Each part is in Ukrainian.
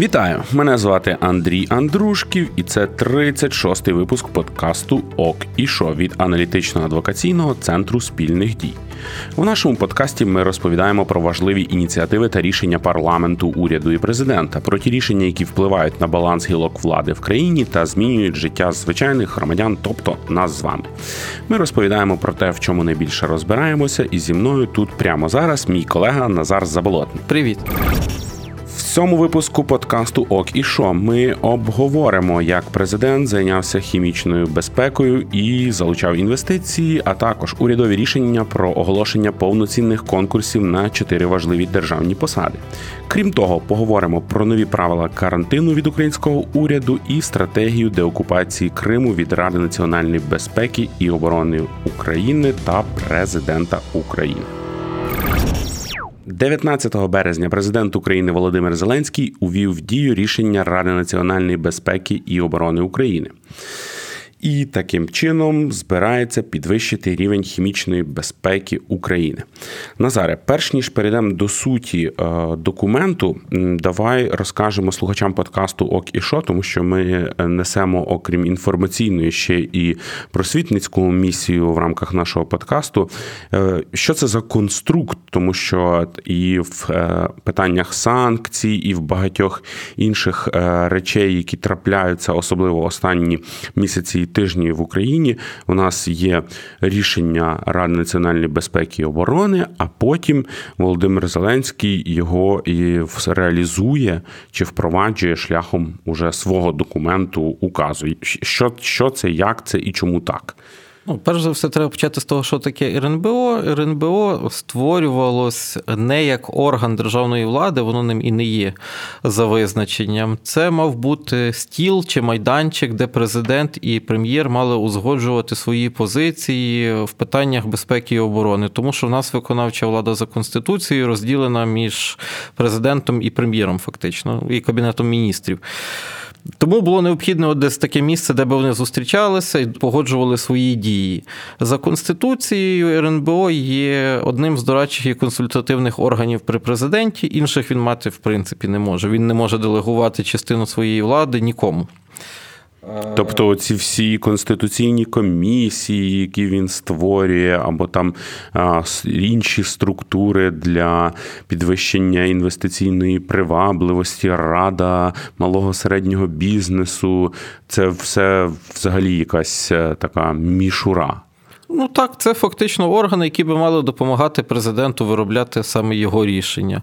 Вітаю! Мене звати Андрій Андрушків, і це 36-й випуск подкасту ОК і Шо від аналітичного адвокаційного центру спільних дій. У нашому подкасті ми розповідаємо про важливі ініціативи та рішення парламенту, уряду і президента, про ті рішення, які впливають на баланс гілок влади в країні та змінюють життя звичайних громадян, тобто нас з вами. Ми розповідаємо про те, в чому найбільше розбираємося, і зі мною тут прямо зараз мій колега Назар Заболотний. Привіт цьому випуску подкасту Ок і Шо ми обговоримо, як президент зайнявся хімічною безпекою і залучав інвестиції, а також урядові рішення про оголошення повноцінних конкурсів на чотири важливі державні посади. Крім того, поговоримо про нові правила карантину від українського уряду і стратегію деокупації Криму від Ради національної безпеки і оборони України та президента України. 19 березня президент України Володимир Зеленський увів в дію рішення Ради національної безпеки і оборони України і таким чином збирається підвищити рівень хімічної безпеки України. Назаре, перш ніж перейдемо до суті е, документу, давай розкажемо слухачам подкасту Ок і Шо, тому що ми несемо, окрім інформаційної, ще і просвітницьку місію в рамках нашого подкасту. Е, що це за конструкт, тому що і в е, питаннях санкцій, і в багатьох інших речей, які трапляються, особливо останні місяці тижні в Україні у нас є рішення Ради національної безпеки і оборони, а потім Володимир Зеленський його і реалізує чи впроваджує шляхом уже свого документу указу. Що, Що це, як це і чому так? Ну, перш за все, треба почати з того, що таке РНБО. РНБО створювалось не як орган державної влади, воно ним і не є за визначенням. Це мав бути стіл чи майданчик, де президент і прем'єр мали узгоджувати свої позиції в питаннях безпеки і оборони, тому що в нас виконавча влада за конституцією розділена між президентом і прем'єром, фактично, і кабінетом міністрів. Тому було необхідно десь таке місце, де би вони зустрічалися і погоджували свої дії. За конституцією РНБО є одним з дорадчих і консультативних органів при президенті. Інших він мати в принципі не може. Він не може делегувати частину своєї влади нікому. Тобто ці всі конституційні комісії, які він створює, або там інші структури для підвищення інвестиційної привабливості, рада малого середнього бізнесу, це все взагалі якась е, така мішура. Ну так, це фактично органи, які би мали допомагати президенту виробляти саме його рішення.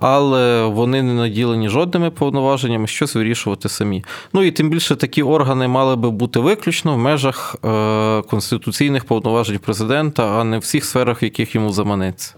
Але вони не наділені жодними повноваженнями, щось вирішувати самі. Ну і тим більше такі органи мали би бути виключно в межах е, конституційних повноважень президента, а не в всіх сферах, в яких йому заманеться.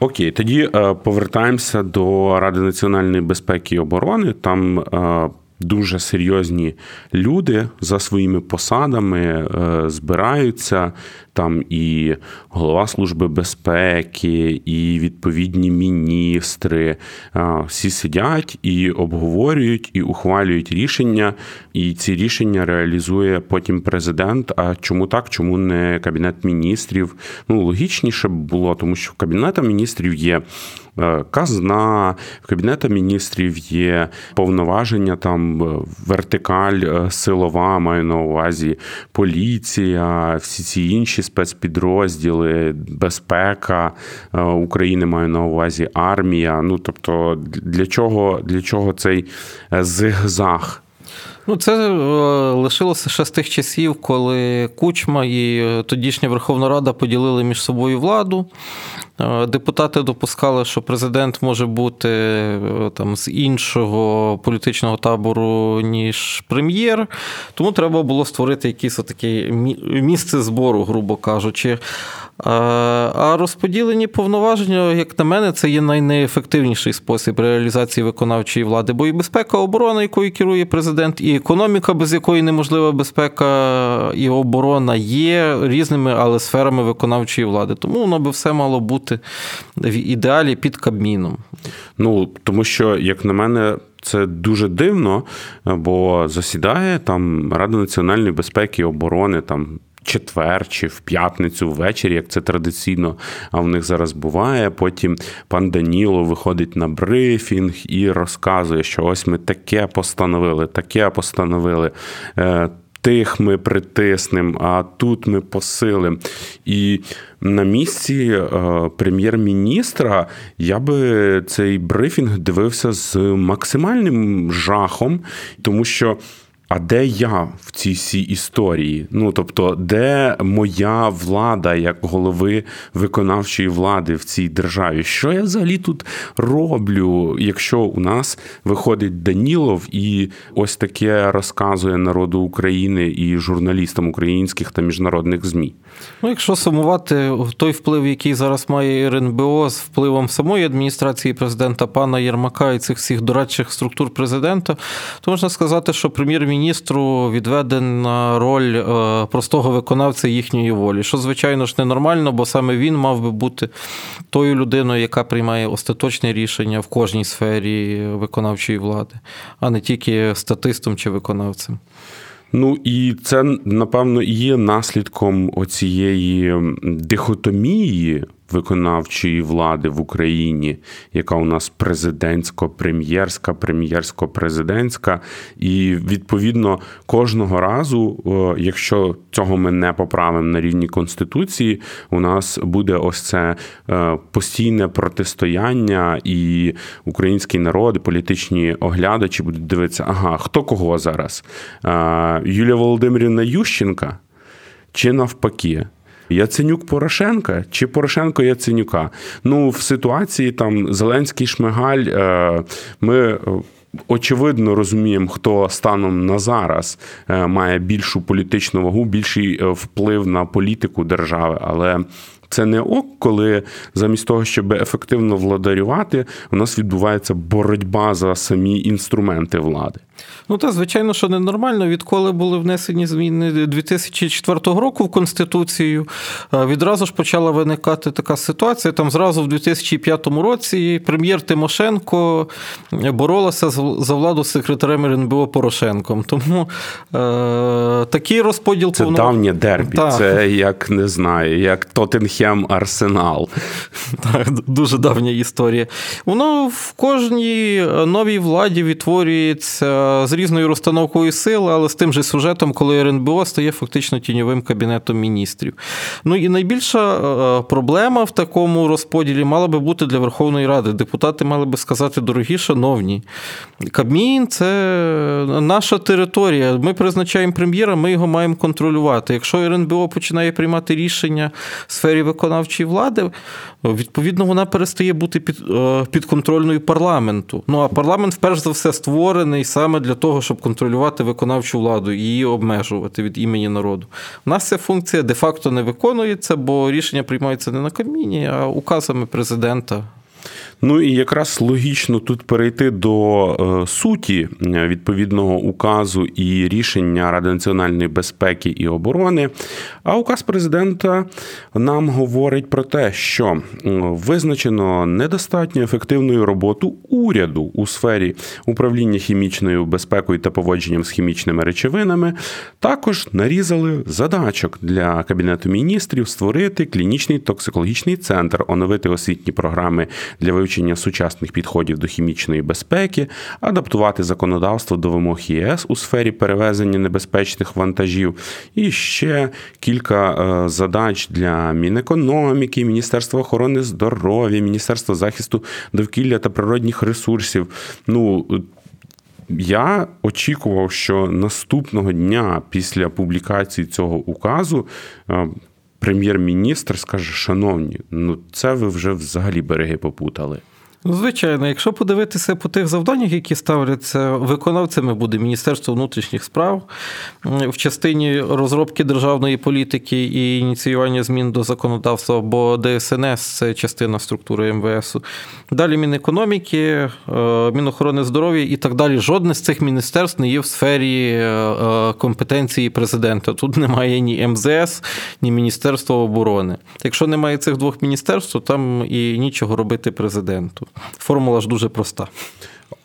Окей, тоді е, повертаємося до Ради національної безпеки і оборони. Там е, дуже серйозні люди за своїми посадами е, збираються. Там і голова служби безпеки, і відповідні міністри е, всі сидять і обговорюють і ухвалюють рішення. І ці рішення реалізує потім президент. А чому так? Чому не кабінет міністрів? Ну логічніше було, тому що в кабінета міністрів є казна, в Кабінету міністрів є повноваження, там е, вертикаль е, силова, маю на увазі поліція, всі ці інші спецпідрозділи, безпека України маю на увазі армія. Ну тобто, для чого, для чого цей зигзаг? Ну, це лишилося ще з тих часів, коли Кучма і тодішня Верховна Рада поділили між собою владу. Е, депутати допускали, що президент може бути е, там з іншого політичного табору, ніж прем'єр. Тому треба було створити якесь таке місце збору, грубо кажучи. А розподілені повноваження, як на мене, це є найнеефективніший спосіб реалізації виконавчої влади, бо і безпека оборона, якою керує президент, і економіка, без якої неможлива безпека і оборона є різними, але сферами виконавчої влади. Тому воно би все мало бути в ідеалі під Кабміном. Ну тому що, як на мене. Це дуже дивно, бо засідає там Рада національної безпеки і оборони, там четвер чи в п'ятницю ввечері, як це традиційно в них зараз буває. Потім пан Даніло виходить на брифінг і розказує, що ось ми таке постановили, таке постановили. Е, тих ми притиснемо, а тут ми посилимо. І на місці е, прем'єр-міністра я би цей брифінг дивився з максимальним жахом, тому що а де я в цій всій історії? Ну тобто, де моя влада як голови виконавчої влади в цій державі? Що я взагалі тут роблю, якщо у нас виходить Данілов і ось таке розказує народу України і журналістам українських та міжнародних змі? Ну, якщо сумувати той вплив, який зараз має РНБО з впливом самої адміністрації президента пана Єрмака і цих всіх дорадчих структур президента, то можна сказати, що прем'єр-міністр міністру відведена роль е, простого виконавця їхньої волі, що, звичайно ж, ненормально, бо саме він мав би бути тою людиною, яка приймає остаточне рішення в кожній сфері виконавчої влади, а не тільки статистом чи виконавцем. Ну і це напевно і є наслідком оцієї дихотомії виконавчої влади в Україні, яка у нас президентсько-прем'єрська, прем'єрсько-президентська, і відповідно кожного разу, якщо цього ми не поправимо на рівні конституції, у нас буде ось це е, постійне протистояння, і український народ, політичні оглядачі будуть дивитися, ага, хто кого зараз? Е, Юлія Володимирівна Ющенка чи навпаки? Яценюк Порошенка чи Порошенко Яценюка? Ну, в ситуації там Зеленський Шмигаль е, ми. Е, очевидно розуміємо, хто станом на зараз е, має більшу політичну вагу, більший вплив на політику держави, але це не ок, коли замість того, щоб ефективно владарювати, у нас відбувається боротьба за самі інструменти влади. Ну та звичайно, що ненормально, відколи були внесені зміни 2004 року в Конституцію, відразу ж почала виникати така ситуація. Там зразу в 2005 році прем'єр Тимошенко боролася за владу з секретарем РНБО Порошенком. Тому е, такий розподіл Це повно... давнє дербі. Так. Це як не знаю, як Тоттенхем Арсенал. Так, Дуже давня історія. Воно в кожній новій владі відтворюється з різною розстановкою сил, але з тим же сюжетом, коли РНБО стає фактично тіньовим кабінетом міністрів. Ну і найбільша е, проблема в такому розподілі мала би бути для Верховної Ради. Депутати мали би сказати, дорогі, шановні, Кабмін це наша територія. Ми призначаємо прем'єра, ми його маємо контролювати. Якщо РНБО починає приймати рішення в сфері виконавчої влади, відповідно вона перестає бути е, підконтрольною парламенту. Ну а парламент, вперш за все, створений саме для того, щоб контролювати виконавчу владу і її обмежувати від імені народу. У нас ця функція де-факто не виконується, бо рішення приймаються не на каміні, а указами президента. Ну і якраз логічно тут перейти до е, суті е, відповідного указу і рішення Ради національної безпеки і оборони. А указ президента нам говорить про те, що визначено недостатньо ефективною роботу уряду у сфері управління хімічною безпекою та поводженням з хімічними речовинами. Також нарізали задачок для кабінету міністрів створити клінічний токсикологічний центр, оновити освітні програми для вивчення вивчення сучасних підходів до хімічної безпеки, адаптувати законодавство до вимог ЄС у сфері перевезення небезпечних вантажів, і ще кілька е, задач для Мінекономіки, Міністерства охорони здоров'я, Міністерства захисту довкілля та природних ресурсів. Ну я очікував, що наступного дня після публікації цього указу е, прем'єр-міністр скаже: Шановні, ну це ви вже взагалі береги попутали. Ну, звичайно, якщо подивитися по тих завданнях, які ставляться виконавцями, буде Міністерство внутрішніх справ в частині розробки державної політики і ініціювання змін до законодавства, бо ДСНС це частина структури МВС. Далі Мінекономіки, е, Мінохорони здоров'я і так далі. Жодне з цих міністерств не є в сфері е, е, компетенції президента. Тут немає ні МЗС, ні Міністерства оборони. Якщо немає цих двох міністерств, то там і нічого робити президенту. Формула ж дуже проста.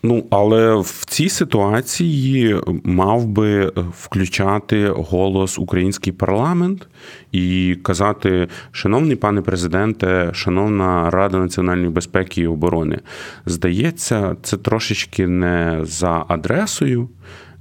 Ну, але в цій ситуації мав би включати голос український парламент і казати, шановний пане президенте, шановна Рада національної безпеки і оборони, здається, це трошечки не за адресою.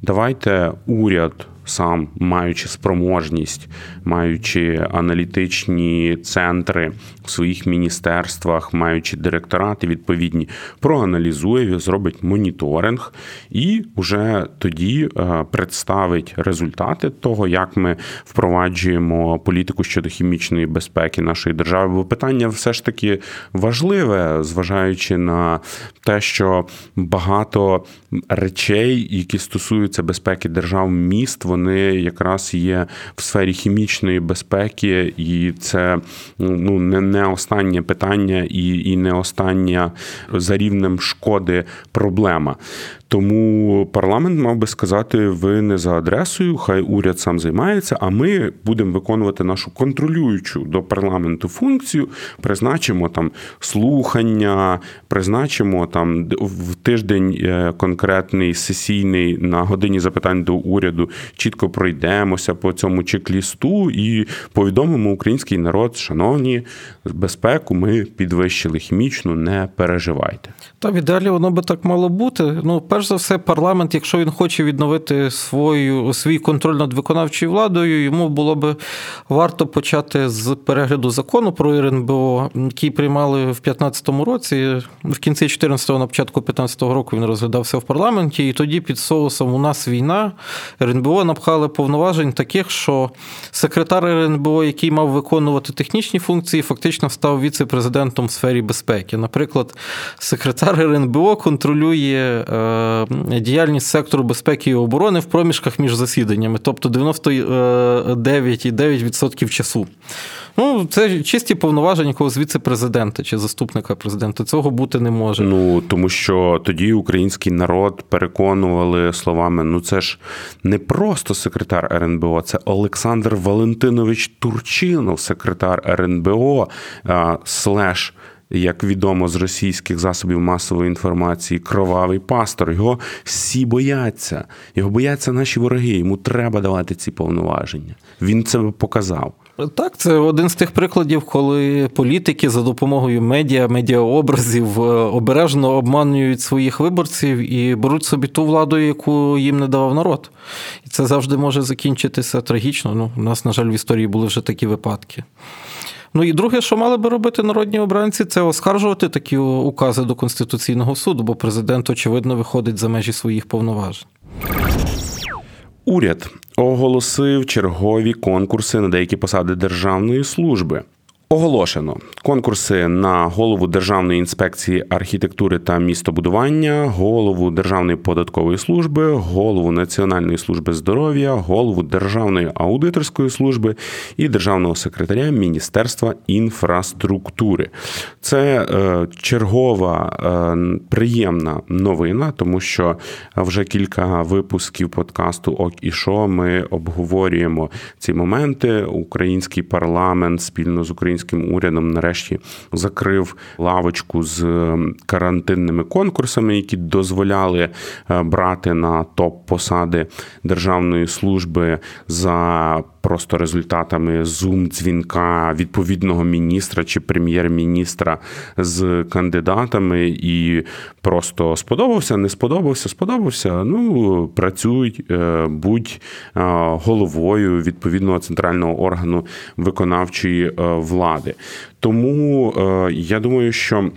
Давайте уряд сам маючи спроможність, маючи аналітичні центри в своїх міністерствах, маючи директорати відповідні, проаналізує, зробить моніторинг і вже тоді е, представить результати того, як ми впроваджуємо політику щодо хімічної безпеки нашої держави. Бо питання все ж таки важливе, зважаючи на те, що багато речей, які стосуються безпеки держав міст, вони якраз є в сфері хімічної безпеки, і це ну не не останнє питання, і, і не остання за рівнем шкоди проблема. Тому парламент мав би сказати: ви не за адресою, хай уряд сам займається, а ми будемо виконувати нашу контролюючу до парламенту функцію, призначимо там слухання, призначимо там в тиждень е, конкретний сесійний на годині запитань до уряду, чітко пройдемося по цьому чек-лісту і повідомимо український народ, шановні, безпеку ми підвищили хімічну, не переживайте. Та в ідеалі воно би так мало бути. Ну, перш за все, парламент, якщо він хоче відновити свою свій контроль над виконавчою владою, йому було би варто почати з перегляду закону про РНБО, який приймали в 2015 році. В кінці 14-го, на початку 15-го року він розглядався в парламенті, і тоді під соусом у нас війна РНБО напхали повноважень таких, що секретар РНБО, який мав виконувати технічні функції, фактично став віце-президентом в сфері безпеки. Наприклад, секретар РНБО контролює е, діяльність сектору безпеки і оборони в проміжках між засіданнями, тобто 99,9% часу. Ну, це чисті повноваження якогось віце-президента чи заступника президента. Цього бути не може. Ну тому що тоді український народ переконували словами: ну це ж не просто секретар РНБО, це Олександр Валентинович Турчинов, секретар РНБО слеш як відомо з російських засобів масової інформації, кровавий пастор. Його всі бояться. Його бояться наші вороги. Йому треба давати ці повноваження. Він це показав. Так, це один з тих прикладів, коли політики за допомогою медіа, медіаобразів е, обережно обманюють своїх виборців і беруть собі ту владу, яку їм не давав народ. І це завжди може закінчитися трагічно. Ну, У нас, на жаль, в історії були вже такі випадки. Ну і друге, що мали би робити народні обранці, це оскаржувати такі укази до Конституційного суду, бо президент, очевидно, виходить за межі своїх повноважень. Уряд оголосив чергові конкурси на деякі посади державної служби. Оголошено конкурси на голову Державної інспекції архітектури та містобудування, голову Державної податкової служби, голову Національної служби здоров'я, голову Державної аудиторської служби і державного секретаря Міністерства інфраструктури. Це е, чергова е, приємна новина, тому що вже кілька випусків подкасту Ок і що ми обговорюємо ці моменти. Український парламент спільно з українським українським урядом нарешті закрив лавочку з карантинними конкурсами, які дозволяли е, брати на топ посади державної служби за просто результатами зум-дзвінка відповідного міністра чи прем'єр-міністра з кандидатами, і просто сподобався, не сподобався, сподобався. Ну працюй, е, будь е, головою відповідного центрального органу виконавчої влади влади. Тому е, я думаю, що.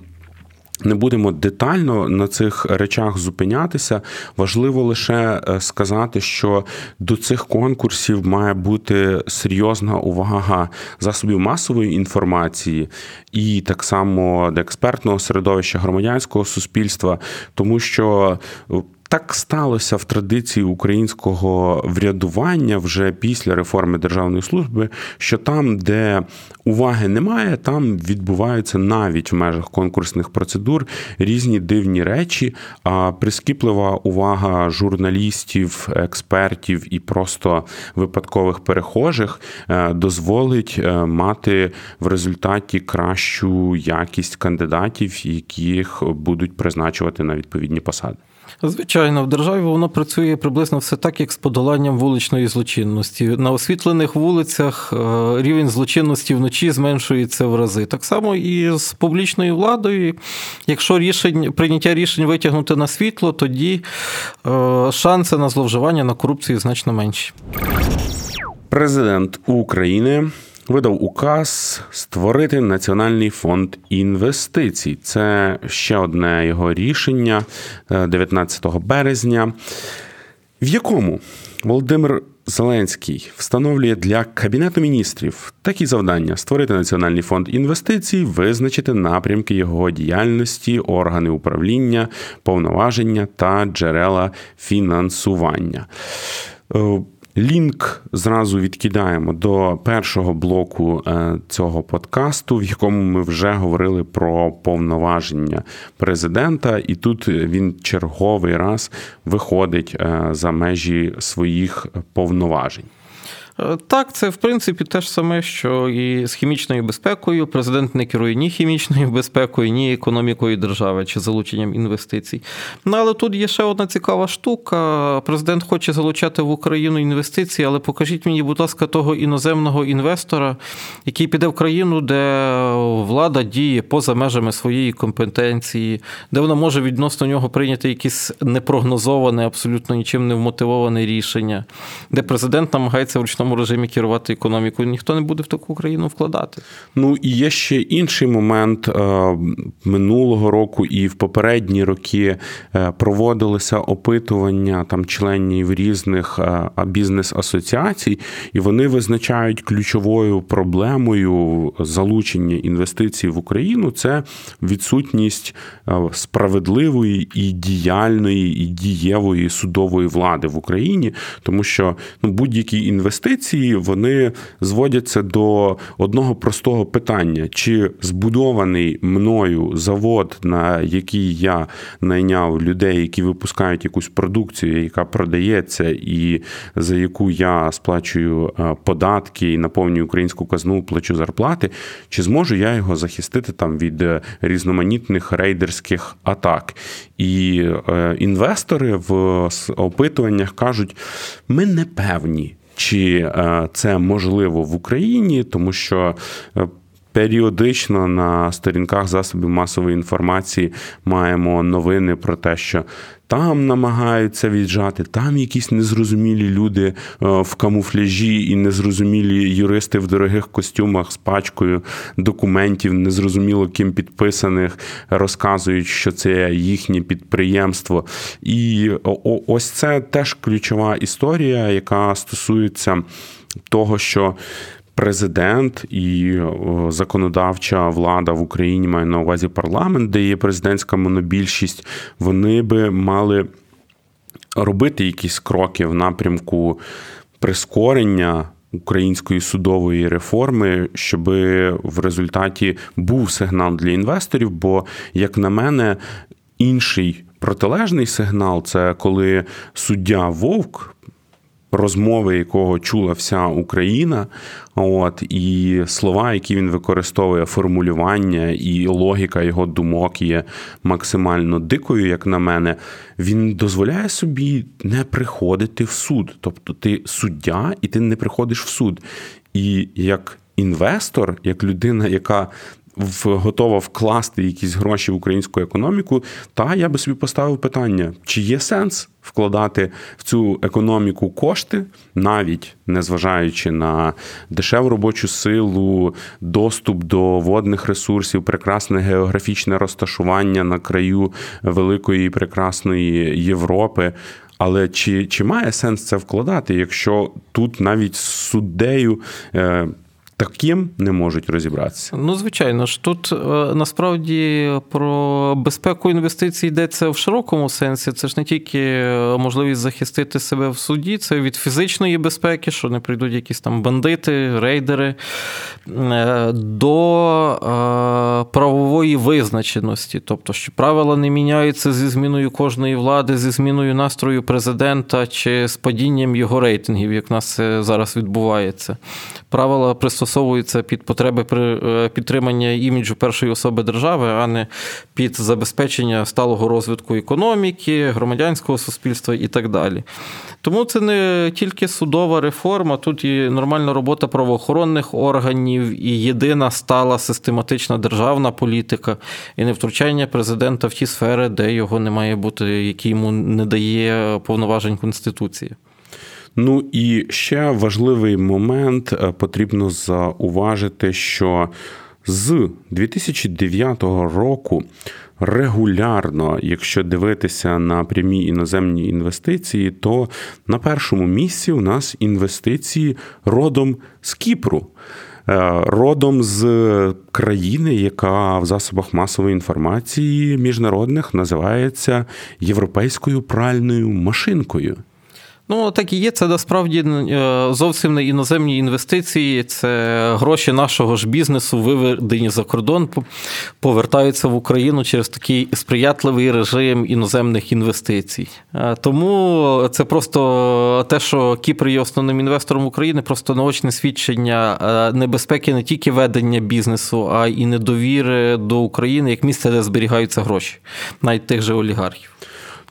Не будемо детально на цих речах зупинятися. Важливо лише е, сказати, що до цих конкурсів має бути серйозна увага засобів масової інформації і так само експертного середовища громадянського суспільства, тому що так сталося в традиції українського врядування вже після реформи державної служби, що там, де уваги немає, там відбуваються навіть в межах конкурсних процедур різні дивні речі. А прискіплива увага журналістів, експертів і просто випадкових перехожих е, дозволить е, мати в результаті кращу якість кандидатів, яких будуть призначувати на відповідні посади. Звичайно, в державі воно працює приблизно все так, як з подоланням вуличної злочинності. На освітлених вулицях е, рівень злочинності вночі зменшується в рази. Так само і з публічною владою. Якщо рішень, прийняття рішень витягнути на світло, тоді е, шанси на зловживання на корупцію значно менші. Президент України видав указ створити Національний фонд інвестицій. Це ще одне його рішення 19 е, березня, в якому Володимир Зеленський встановлює для Кабінету міністрів такі завдання: створити Національний фонд інвестицій, визначити напрямки його діяльності, органи управління, повноваження та джерела фінансування. Лінк зразу відкидаємо до першого блоку е, цього подкасту, в якому ми вже говорили про повноваження президента, і тут він черговий раз виходить е, за межі своїх повноважень. Е, так, це в принципі те ж саме, що і з хімічною безпекою. Президент не керує ні хімічною безпекою, ні економікою держави чи залученням інвестицій. Ну але тут є ще одна цікава штука. Президент хоче залучати в Україну інвестиції, але покажіть мені, будь ласка, того іноземного інвестора, який піде в країну, де влада діє поза межами своєї компетенції, де вона може відносно нього прийняти якесь непрогнозоване, абсолютно нічим не вмотивоване рішення, де президент намагається в ручному режимі керувати економікою, ніхто не буде в таку країну вкладати. Ну і є ще інший момент е, минулого року і в попередні роки е, проводилися опитування там членів різних е, бізнес-асоціацій, і вони визначають ключовою проблемою залучення інвестицій в Україну це відсутність справедливої і діяльної і дієвої судової влади в Україні, тому що ну будь-які інвестиції інвестиції вони зводяться до одного простого питання: чи збудований мною завод, на який я найняв людей, які випускають якусь продукцію, яка продається, і за яку я сплачую е, податки і наповнюю українську казну, плачу зарплати, чи зможу я його захистити там від е, різноманітних рейдерських атак? І е, інвестори в опитуваннях кажуть: ми не певні чи е, це можливо в Україні, тому що. Періодично на сторінках засобів масової інформації маємо новини про те, що там намагаються віджати, там якісь незрозумілі люди е, в камуфляжі і незрозумілі юристи в дорогих костюмах з пачкою документів, незрозуміло ким підписаних, розказують, що це їхнє підприємство. І ось це теж ключова історія, яка стосується того, що президент і законодавча влада в Україні має на увазі парламент, де є президентська монобільшість, вони би мали робити якісь кроки в напрямку прискорення. Української судової реформи, щоб в результаті був сигнал для інвесторів. Бо, як на мене, інший протилежний сигнал це коли суддя Вовк розмови, якого чула вся Україна, от і слова, які він використовує, формулювання і логіка його думок є максимально дикою, як на мене, він дозволяє собі не приходити в суд. Тобто ти суддя і ти не приходиш в суд. І як інвестор, як людина, яка готова вкласти якісь гроші в українську економіку, та я би собі поставив питання: чи є сенс вкладати в цю економіку кошти, навіть незважаючи на дешеву робочу силу, доступ до водних ресурсів, прекрасне географічне розташування на краю великої і прекрасної Європи. Але чи чи має сенс це вкладати, якщо тут навіть суддею е, таким не можуть розібратися. Ну, звичайно ж, тут е, насправді про безпеку інвестицій йдеться в широкому сенсі. Це ж не тільки е, можливість захистити себе в суді, це від фізичної безпеки, що не прийдуть якісь там бандити, рейдери, е, до правової визначеності. Тобто, що правила не міняються зі зміною кожної влади, зі зміною настрою президента чи з падінням його рейтингів, як в нас зараз відбувається. Правила пристосовуються застосовується під потреби е, підтримання іміджу першої особи держави, а не під забезпечення сталого розвитку економіки, громадянського суспільства і так далі. Тому це не тільки судова реформа, тут і нормальна робота правоохоронних органів, і єдина стала систематична державна політика, і не втручання президента в ті сфери, де його не має бути, які йому не дає повноважень Конституції. Ну і ще важливий момент е, потрібно зауважити, що з 2009 року регулярно, якщо дивитися на прямі іноземні інвестиції, то на першому місці у нас інвестиції родом з Кіпру. Е, родом з країни, яка в засобах масової інформації міжнародних називається європейською пральною машинкою. Ну, так і є. Це насправді е, зовсім не іноземні інвестиції, це гроші нашого ж бізнесу, виведені за кордон, повертаються в Україну через такий сприятливий режим іноземних інвестицій. Е, тому це просто те, що Кіпр є основним інвестором України, просто наочне свідчення е, небезпеки не тільки ведення бізнесу, а й недовіри до України як місце, де зберігаються гроші, навіть тих же олігархів.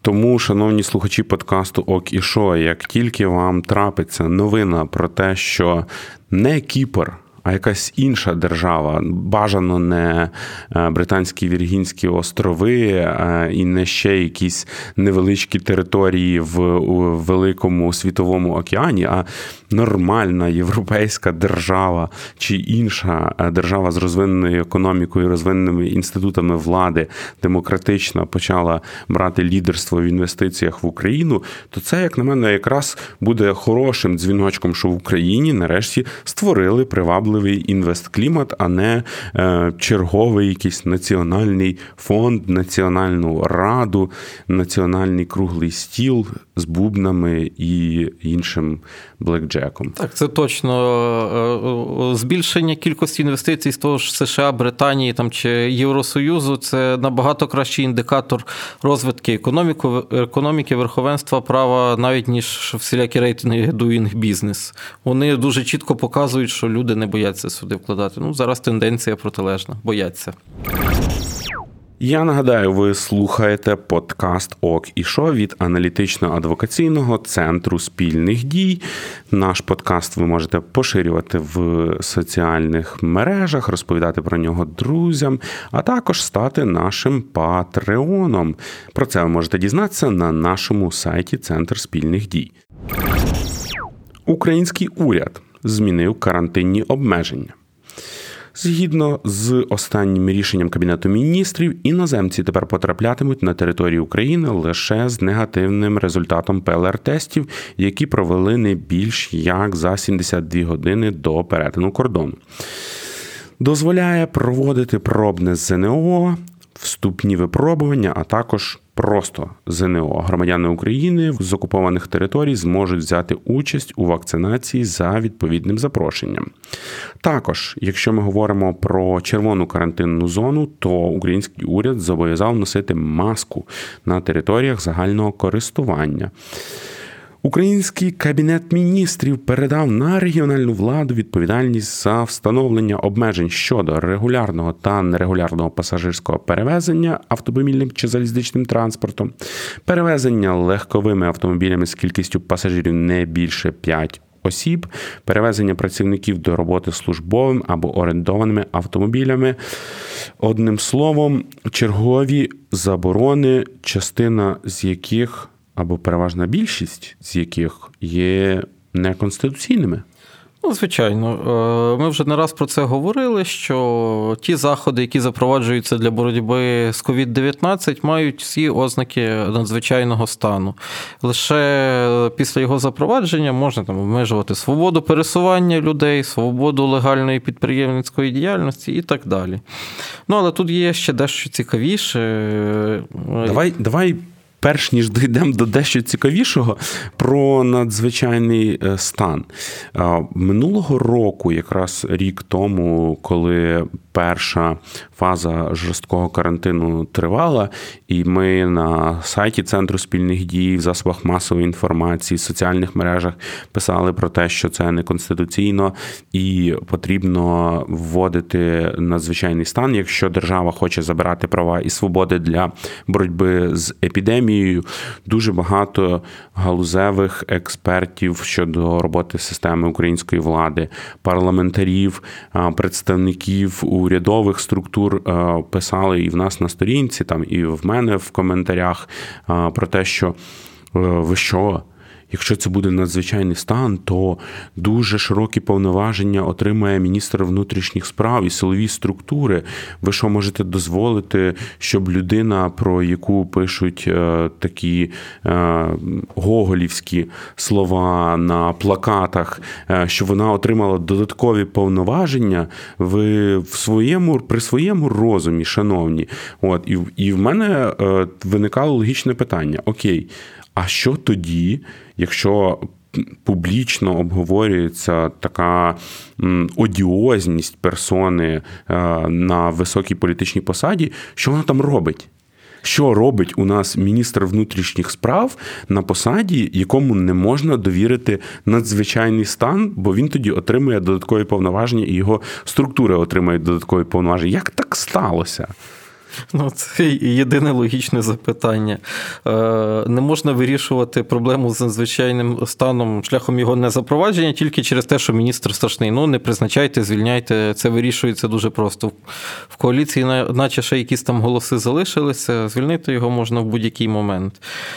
Тому, шановні слухачі подкасту Ок і Шо, як тільки вам трапиться новина про те, що не Кіпр а якась інша держава, бажано не е, Британські Віргінські острови е, і не ще якісь невеличкі території в великому світовому океані, а нормальна європейська держава чи інша е, держава з розвиненою економікою, розвиненими інститутами влади демократично почала брати лідерство в інвестиціях в Україну, то це, як на мене, якраз буде хорошим дзвіночком, що в Україні нарешті створили привабливий інвестклімат, а не е, черговий якийсь національний фонд, національну раду, національний круглий стіл з бубнами і іншим блекджеком. Так, це точно е, е, збільшення кількості інвестицій з того ж США, Британії там чи Євросоюзу це набагато кращий індикатор розвитку економіки, економіки, верховенства права, навіть ніж всілякі рейтинги Doing Business. Вони дуже чітко показують, що люди не бояться сюди вкладати. Ну, зараз тенденція протилежна, бояться. Я нагадаю, ви слухаєте подкаст Ок і Шо від аналітично-адвокаційного центру спільних дій. Наш подкаст ви можете поширювати в соціальних мережах, розповідати про нього друзям, а також стати нашим патреоном. Про це ви можете дізнатися на нашому сайті Центр спільних дій. Український уряд змінив карантинні обмеження. Згідно з останнім рішенням Кабінету міністрів, іноземці тепер потраплятимуть на територію України лише з негативним результатом ПЛР-тестів, які провели не більш як за 72 години до перетину кордону. Дозволяє проводити пробне ЗНО, вступні випробування, а також просто ЗНО громадяни України з окупованих територій зможуть взяти участь у вакцинації за відповідним запрошенням. Також, якщо ми говоримо про червону карантинну зону, то український уряд зобов'язав носити маску на територіях загального користування. Український кабінет міністрів передав на регіональну владу відповідальність за встановлення обмежень щодо регулярного та нерегулярного пасажирського перевезення автомобільним чи залізничним транспортом, перевезення легковими автомобілями з кількістю пасажирів не більше 5 осіб, перевезення працівників до роботи службовим або орендованими автомобілями. Одним словом, чергові заборони, частина з яких або переважна більшість з яких є неконституційними. Ну, звичайно, е, ми вже не раз про це говорили. Що ті заходи, які запроваджуються для боротьби з COVID-19, мають всі ознаки надзвичайного стану. Лише після його запровадження можна там обмежувати свободу пересування людей, свободу легальної підприємницької діяльності і так далі. Ну, але тут є ще дещо цікавіше. Давай, давай перш ніж дійдемо до дещо цікавішого про надзвичайний е, стан. Минулого року, якраз рік тому, коли перша фаза жорсткого карантину тривала, і ми на сайті Центру спільних дій, в засобах масової інформації, в соціальних мережах писали про те, що це неконституційно і потрібно вводити надзвичайний стан, якщо держава хоче забирати права і свободи для боротьби з епідемією. Дуже багато галузевих експертів щодо роботи системи української влади, парламентарів, представників урядових структур писали і в нас на сторінці, там і в мене в коментарях про те, що ви що? Якщо це буде надзвичайний стан, то дуже широкі повноваження отримає міністр внутрішніх справ і силові структури. Ви що можете дозволити, щоб людина, про яку пишуть е, такі е, гоголівські слова на плакатах, е, щоб вона отримала додаткові повноваження, ви в своєму при своєму розумі, шановні, от і і в мене виникало логічне питання: Окей, а що тоді, якщо публічно обговорюється така одіозність персони е, на високій політичній посаді, що вона там робить? Що робить у нас міністр внутрішніх справ на посаді, якому не можна довірити надзвичайний стан, бо він тоді отримує додаткові повноваження, і його структури отримують додаткові повноваження? Як так сталося? Ну, Це єдине логічне запитання. Е, не можна вирішувати проблему з надзвичайним станом шляхом його незапровадження тільки через те, що міністр страшний. Ну, не призначайте, звільняйте. Це вирішується дуже просто. В коаліції, наче ще якісь там голоси залишилися, звільнити його можна в будь-який момент.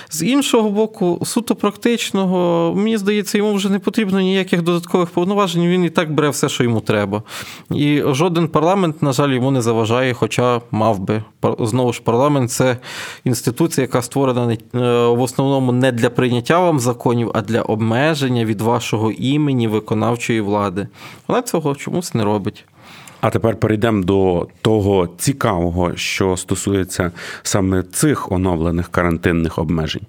З іншого боку, суто практичного, мені здається, йому вже не потрібно ніяких додаткових повноважень. Він і так бере все, що йому треба. І жоден парламент, на жаль, йому не заважає, хоча мав би знову ж парламент це інституція, яка створена е, в основному не для прийняття вам законів, а для обмеження від вашого імені виконавчої влади. Вона цього чомусь не робить. А тепер перейдемо до того цікавого, що стосується саме цих оновлених карантинних обмежень.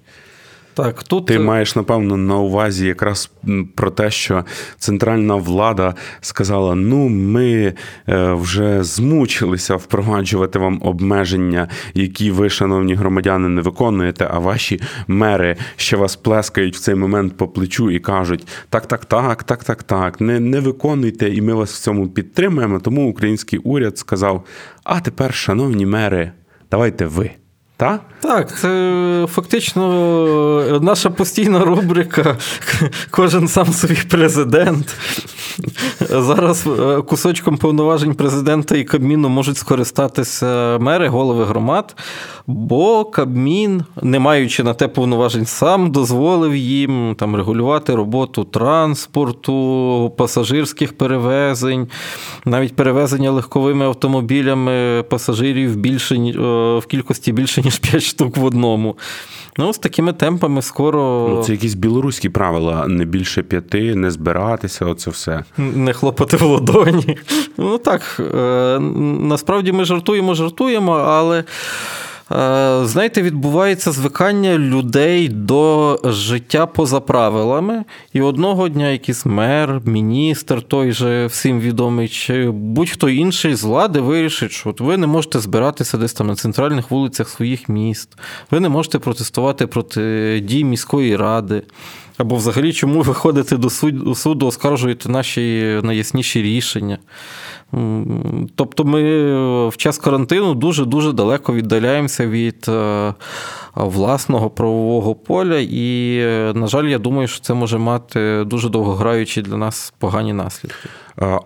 Так, тут ти е, маєш напевно на увазі якраз про те, що центральна влада сказала: ну, ми е, вже змучилися впроваджувати вам обмеження, які ви, шановні громадяни, не виконуєте. А ваші мери ще вас плескають в цей момент по плечу і кажуть: так, так, так, так, так, так, не, не виконуйте, і ми вас в цьому підтримуємо. Тому український уряд сказав: а тепер, шановні мери, давайте ви. Та? Так, це фактично наша постійна рубрика. Кожен сам собі президент. Зараз е, кусочком повноважень президента і Кабміну можуть скористатися мери, голови громад, бо Кабмін, не маючи на те повноважень, сам дозволив їм там регулювати роботу транспорту, пасажирських перевезень, навіть перевезення легковими автомобілями пасажирів більше е, в кількості більше ніж 5 штук в одному. Ну, з такими темпами скоро. Ну, Це якісь білоруські правила, не більше п'яти, не збиратися, оце все. Не хлопати в ладоні. Ну так, е, насправді ми жартуємо, жартуємо, але. Е, знаєте, відбувається звикання людей до життя поза правилами. І одного дня якийсь мер, міністр, той же всім відомий, чи будь-хто інший з влади вирішить, що от ви не можете збиратися десь там на центральних вулицях своїх міст, ви не можете протестувати проти дій міської ради. Або взагалі, чому ви ходите до суду, оскаржуєте наші найясніші рішення. Тобто ми в час карантину дуже-дуже далеко віддаляємося від е, власного правового поля, і, на жаль, я думаю, що це може мати дуже довгограючі для нас погані наслідки.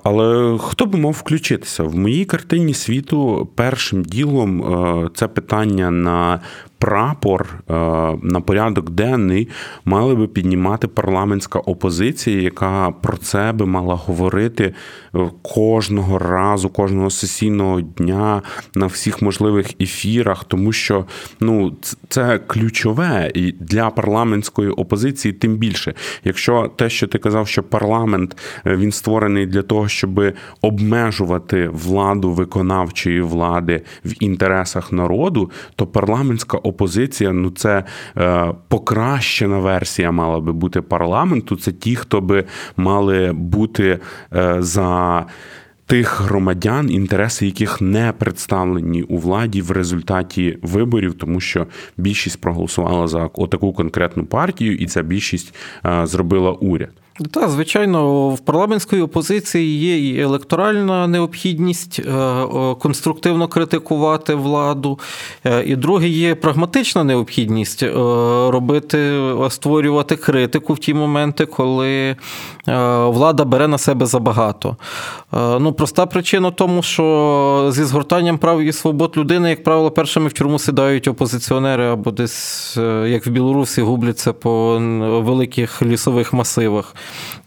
Але хто би мав включитися? В моїй картині світу першим ділом е, це питання на прапор на порядок денний мали би піднімати парламентська опозиція, яка про це би мала говорити кожного разу, кожного сесійного дня на всіх можливих ефірах, тому що ну це ключове і для парламентської опозиції, тим більше, якщо те, що ти казав, що парламент він створений для того, щоб обмежувати владу виконавчої влади в інтересах народу, то парламентська опозиція ну це е, покращена версія мала би бути парламенту. Це ті, хто би мали бути е, за. Тих громадян, інтереси яких не представлені у владі в результаті виборів, тому що більшість проголосувала за отаку конкретну партію, і ця більшість е, зробила уряд. Так, звичайно, в парламентської опозиції є і електоральна необхідність е, конструктивно критикувати владу, е, і друге є прагматична необхідність е, робити, створювати критику в ті моменти, коли влада бере на себе забагато. Ну, Проста причина тому, що зі згортанням прав і свобод людини, як правило, першими в тюрму сідають опозиціонери або десь, як в Білорусі, губляться по великих лісових масивах.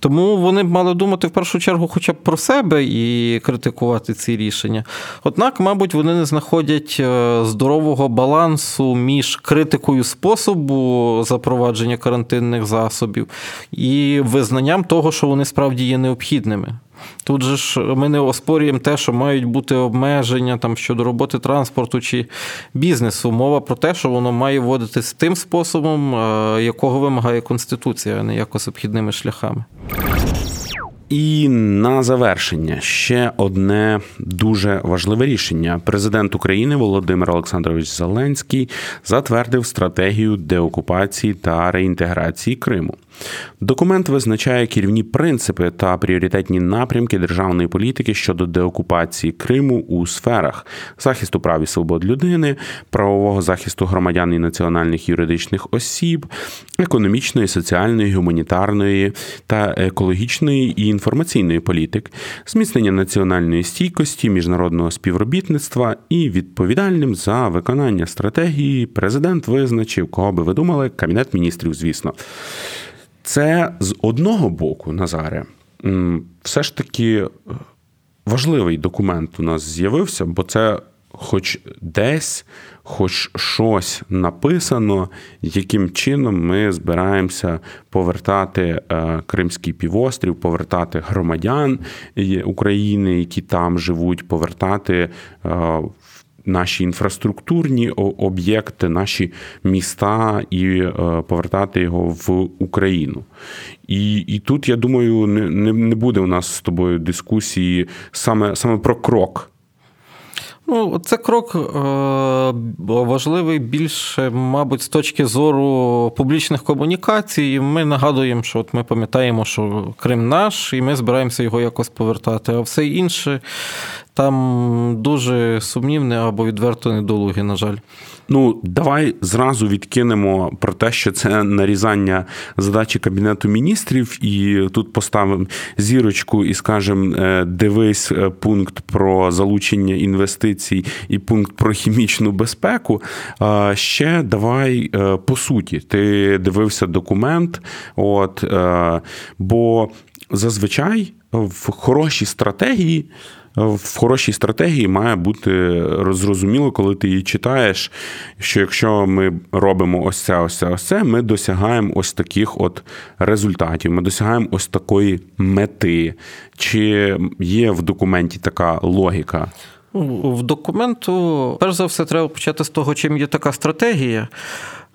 Тому вони б мали думати в першу чергу хоча б про себе і критикувати ці рішення. Однак, мабуть, вони не знаходять е, здорового балансу між критикою способу запровадження карантинних засобів і визнанням того, що вони справді є необхідними. Тут же ж ми не оспорюємо те, що мають бути обмеження там щодо роботи транспорту чи бізнесу. Мова про те, що воно має вводитись тим способом, е, якого вимагає Конституція, а не якось обхідними шляхами. І на завершення ще одне дуже важливе рішення. Президент України Володимир Олександрович Зеленський затвердив стратегію деокупації та реінтеграції Криму. Документ визначає керівні принципи та пріоритетні напрямки державної політики щодо деокупації Криму у сферах захисту прав і свобод людини, правового захисту громадян і національних юридичних осіб, економічної, соціальної, гуманітарної та екологічної і інформаційної політик, зміцнення національної стійкості, міжнародного співробітництва і відповідальним за виконання стратегії президент визначив, кого би ви думали, кабінет міністрів, звісно. Це з одного боку, Назаре, все ж таки е, важливий документ у нас з'явився, бо це хоч десь, хоч щось написано, яким чином ми збираємося повертати е, Кримський півострів, повертати громадян України, які там живуть, повертати е, наші інфраструктурні об'єкти, наші міста і е, повертати його в Україну. І і тут, я думаю, не не, буде у нас з тобою дискусії саме, саме про крок. Ну, це крок е, важливий більше, мабуть, з точки зору публічних комунікацій. Ми нагадуємо, що от ми пам'ятаємо, що Крим наш, і ми збираємося його якось повертати. А все інше там дуже сумнівне або відверто недолуге, на жаль. Ну, давай зразу відкинемо про те, що це нарізання задачі Кабінету міністрів, і тут поставимо зірочку і скажемо: е, дивись е, пункт про залучення інвестицій і пункт про хімічну безпеку. Ще давай е, по суті, ти дивився документ, от бо зазвичай в хорошій стратегії в хорошій стратегії має бути зрозуміло, коли ти її читаєш, що якщо ми робимо ось це, ось це, ось це, ми досягаємо ось таких от результатів, ми досягаємо ось такої мети. Чи є в документі така логіка? В документу, перш за все, треба почати з того, чим є така стратегія.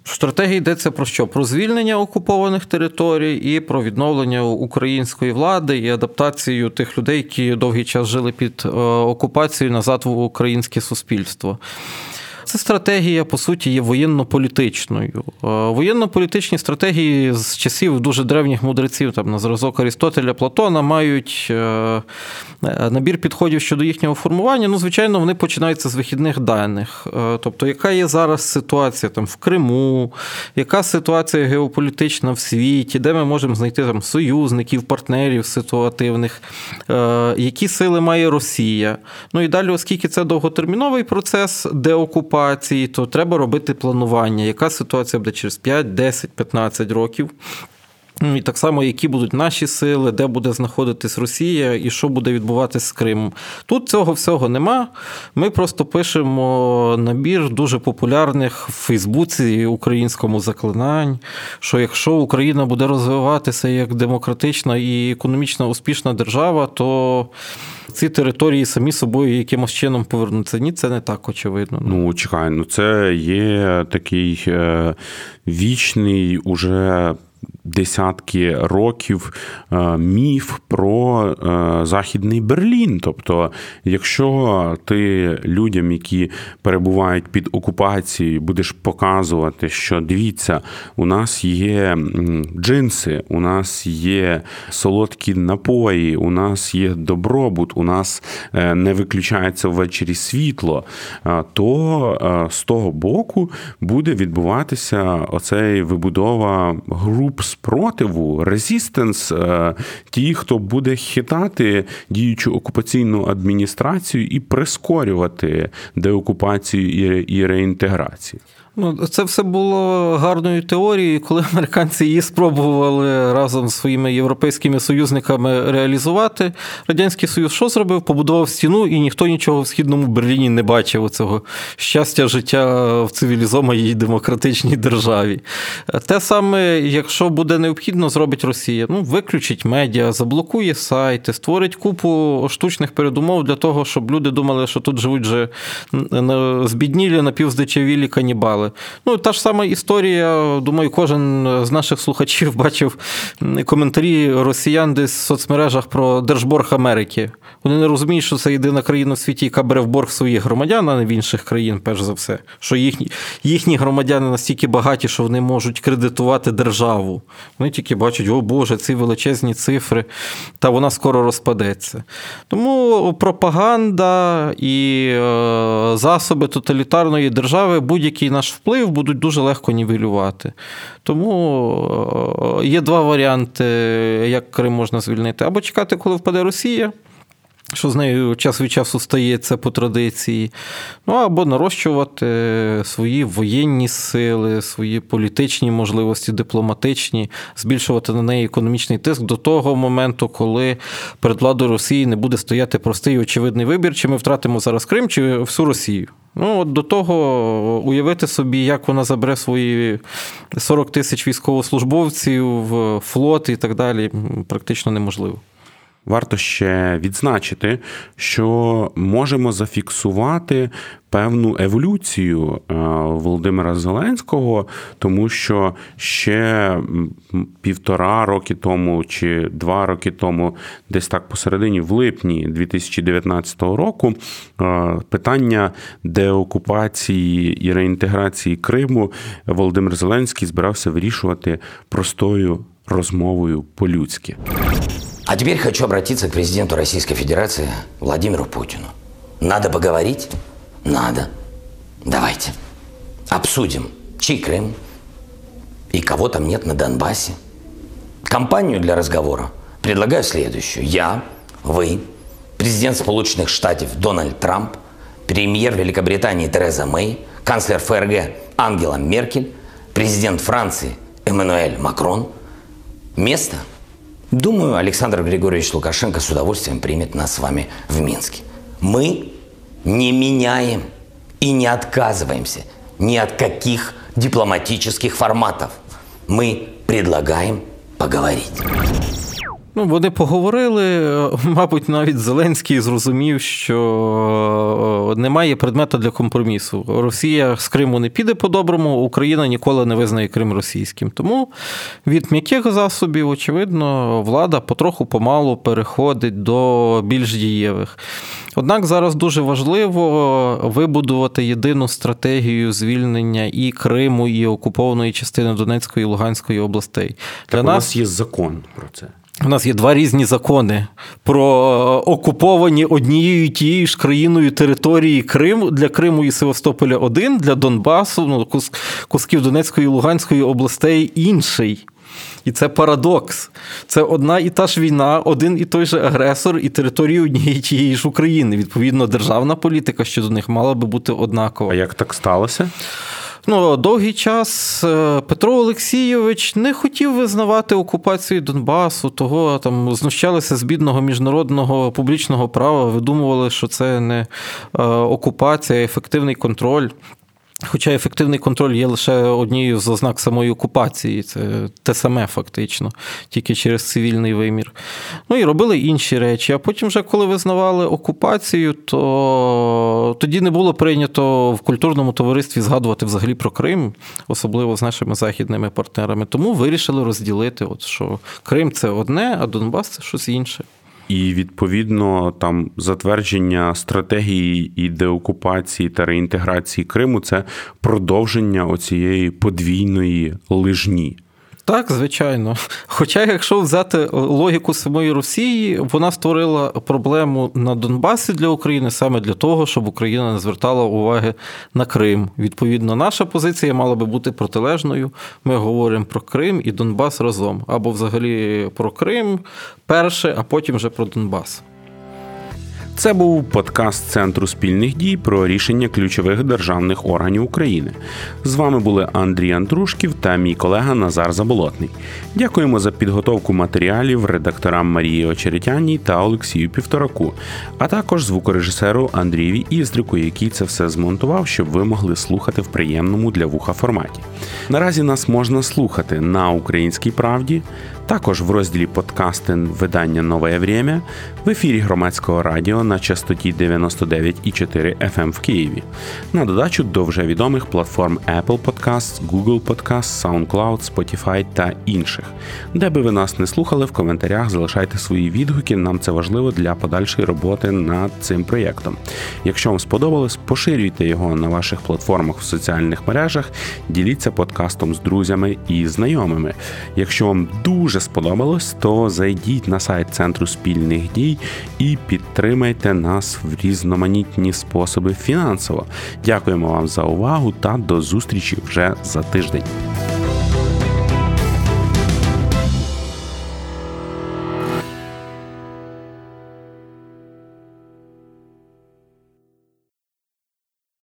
Стратегія йдеться про що? Про звільнення окупованих територій і про відновлення української влади і адаптацію тих людей, які довгий час жили під е, окупацією назад в українське суспільство. Це стратегія, по суті, є воєнно-політичною. Е, воєнно-політичні стратегії з часів дуже древніх мудреців, там на зразок Арістотеля Платона, мають е, е, набір підходів щодо їхнього формування. Ну, звичайно, вони починаються з вихідних даних. Тобто, яка є зараз ситуація там в Криму, яка ситуація геополітична в світі, де ми можемо знайти там союзників, партнерів ситуативних, які сили має Росія. Ну і далі, оскільки це довготерміновий процес, де окупація окупації, то треба робити планування. Яка ситуація буде через 5, 10, 15 років? Ну, і так само, які будуть наші сили, де буде знаходитись Росія і що буде відбуватися з Кримом. Тут цього всього нема. Ми просто пишемо набір дуже популярних в Фейсбуці українському заклинань, що якщо Україна буде розвиватися як демократична і економічно успішна держава, то ці території самі собою якимось чином повернуться. Ні, це не так очевидно. Ну, чекай, ну це є такий е, вічний уже десятки років е, міф про е, Західний Берлін. Тобто, якщо ти людям, які перебувають під окупацією, будеш показувати, що дивіться, у нас є джинси, у нас є солодкі напої, у нас є добробут, у нас е, не виключається ввечері світло, то з того боку буде відбуватися оцей вибудова груп спротиву, резистенс, е, ті, хто буде хитати діючу окупаційну адміністрацію і прискорювати деокупацію і реінтеграцію. Ну, це все було гарною теорією, коли американці її спробували разом з своїми європейськими союзниками реалізувати. Радянський Союз що зробив? Побудував стіну, і ніхто нічого в східному Берліні не бачив цього щастя життя в цивілізованій демократичній державі. Те саме, якщо буде необхідно, зробить Росія. Ну, виключить медіа, заблокує сайти, створить купу штучних передумов для того, щоб люди думали, що тут живуть вже збіднілі напівздичавілі канібали сказали. Ну, та ж сама історія, думаю, кожен з наших слухачів бачив коментарі росіян десь в соцмережах про Держборг Америки. Вони не розуміють, що це єдина країна в світі, яка бере в борг своїх громадян, а не в інших країн, перш за все. Що їхні їхні громадяни настільки багаті, що вони можуть кредитувати державу. Вони тільки бачать, о Боже, ці величезні цифри, та вона скоро розпадеться. Тому пропаганда і е, засоби тоталітарної держави будь-який наш вплив будуть дуже легко нівелювати. Тому е, є два варіанти, як Крим можна звільнити. Або чекати, коли впаде Росія. Що з нею час від часу стається по традиції, ну або нарощувати свої воєнні сили, свої політичні можливості, дипломатичні, збільшувати на неї економічний тиск до того моменту, коли перед владою Росії не буде стояти простий очевидний вибір, чи ми втратимо зараз Крим, чи всю Росію. Ну, от до того уявити собі, як вона забере свої 40 тисяч військовослужбовців, флот і так далі, практично неможливо. Варто ще відзначити, що можемо зафіксувати певну еволюцію е, Володимира Зеленського, тому що ще півтора роки тому чи два роки тому, десь так посередині, в липні 2019 року, е, питання деокупації і реінтеграції Криму Володимир Зеленський збирався вирішувати простою розмовою по-людськи. А теперь хочу обратиться к президенту Российской Федерации Владимиру Путину. Надо поговорить? Надо. Давайте. Обсудим, чей и кого там нет на Донбассе. Компанию для разговора предлагаю следующую. Я, вы, президент Сполученных Штатов Дональд Трамп, премьер Великобритании Тереза Мэй, канцлер ФРГ Ангела Меркель, президент Франции Эммануэль Макрон. Место – Думаю, Александр Григорьевич Лукашенко с удовольствием примет нас с вами в Минске. Мы не меняем и не отказываемся ни от каких дипломатических форматов. Мы предлагаем поговорить. Ну, вони поговорили. Мабуть, навіть Зеленський зрозумів, що е, немає предмета для компромісу. Росія з Криму не піде по-доброму, Україна ніколи не визнає Крим російським. Тому від м'яких засобів, очевидно, влада потроху помалу переходить до більш дієвих. Однак зараз дуже важливо вибудувати єдину стратегію звільнення і Криму, і окупованої частини Донецької і Луганської областей. Для так, нас... у нас є закон про це. У нас є два різні закони про е, окуповані однією тією ж країною території Крим для Криму і Севастополя один, для Донбасу, ну, кусків Донецької і Луганської областей інший. І це парадокс. Це одна і та ж війна, один і той же агресор, і території однієї тієї ж України. Відповідно, державна політика щодо них мала би бути однакова. А як так сталося? Ну, довгий час е, Петро Олексійович не хотів визнавати окупацію Донбасу, того там знущалися з бідного міжнародного публічного права, видумували, що це не е, окупація, а ефективний контроль. Хоча ефективний контроль є лише однією з ознак самої окупації, це те саме фактично, тільки через цивільний вимір. Ну і робили інші речі. А потім, вже коли визнавали окупацію, то тоді не було прийнято в культурному товаристві згадувати взагалі про Крим, особливо з нашими західними партнерами. Тому вирішили розділити, от що Крим це одне, а Донбас це щось інше. І відповідно там затвердження стратегії і деокупації та реінтеграції Криму це продовження оцієї подвійної лижні. Так, звичайно. Хоча, якщо взяти логіку самої Росії, вона створила проблему на Донбасі для України саме для того, щоб Україна не звертала уваги на Крим. Відповідно, наша позиція мала би бути протилежною. Ми говоримо про Крим і Донбас разом, або взагалі про Крим перше, а потім вже про Донбас. Це був подкаст Центру спільних дій про рішення ключових державних органів України. З вами були Андрій Андрушків та мій колега Назар Заболотний. Дякуємо за підготовку матеріалів редакторам Марії Очеретяній та Олексію Півтораку, а також звукорежисеру Андрієві Іздрику, який це все змонтував, щоб ви могли слухати в приємному для вуха форматі. Наразі нас можна слухати на Українській правді. Також в розділі подкасти видання Нове Время в ефірі громадського радіо на частоті 99,4 FM ем в Києві, на додачу до вже відомих платформ Apple Podcasts, Google Podcasts, SoundCloud, Spotify та інших. Де би ви нас не слухали, в коментарях залишайте свої відгуки. Нам це важливо для подальшої роботи над цим проєктом. Якщо вам сподобалось, поширюйте його на ваших платформах в соціальних мережах, діліться подкастом з друзями і знайомими. Якщо вам дуже сподобалось, то зайдіть на сайт Центру спільних дій і підтримайте нас в різноманітні способи фінансово. Дякуємо вам за увагу та до зустрічі вже за тиждень.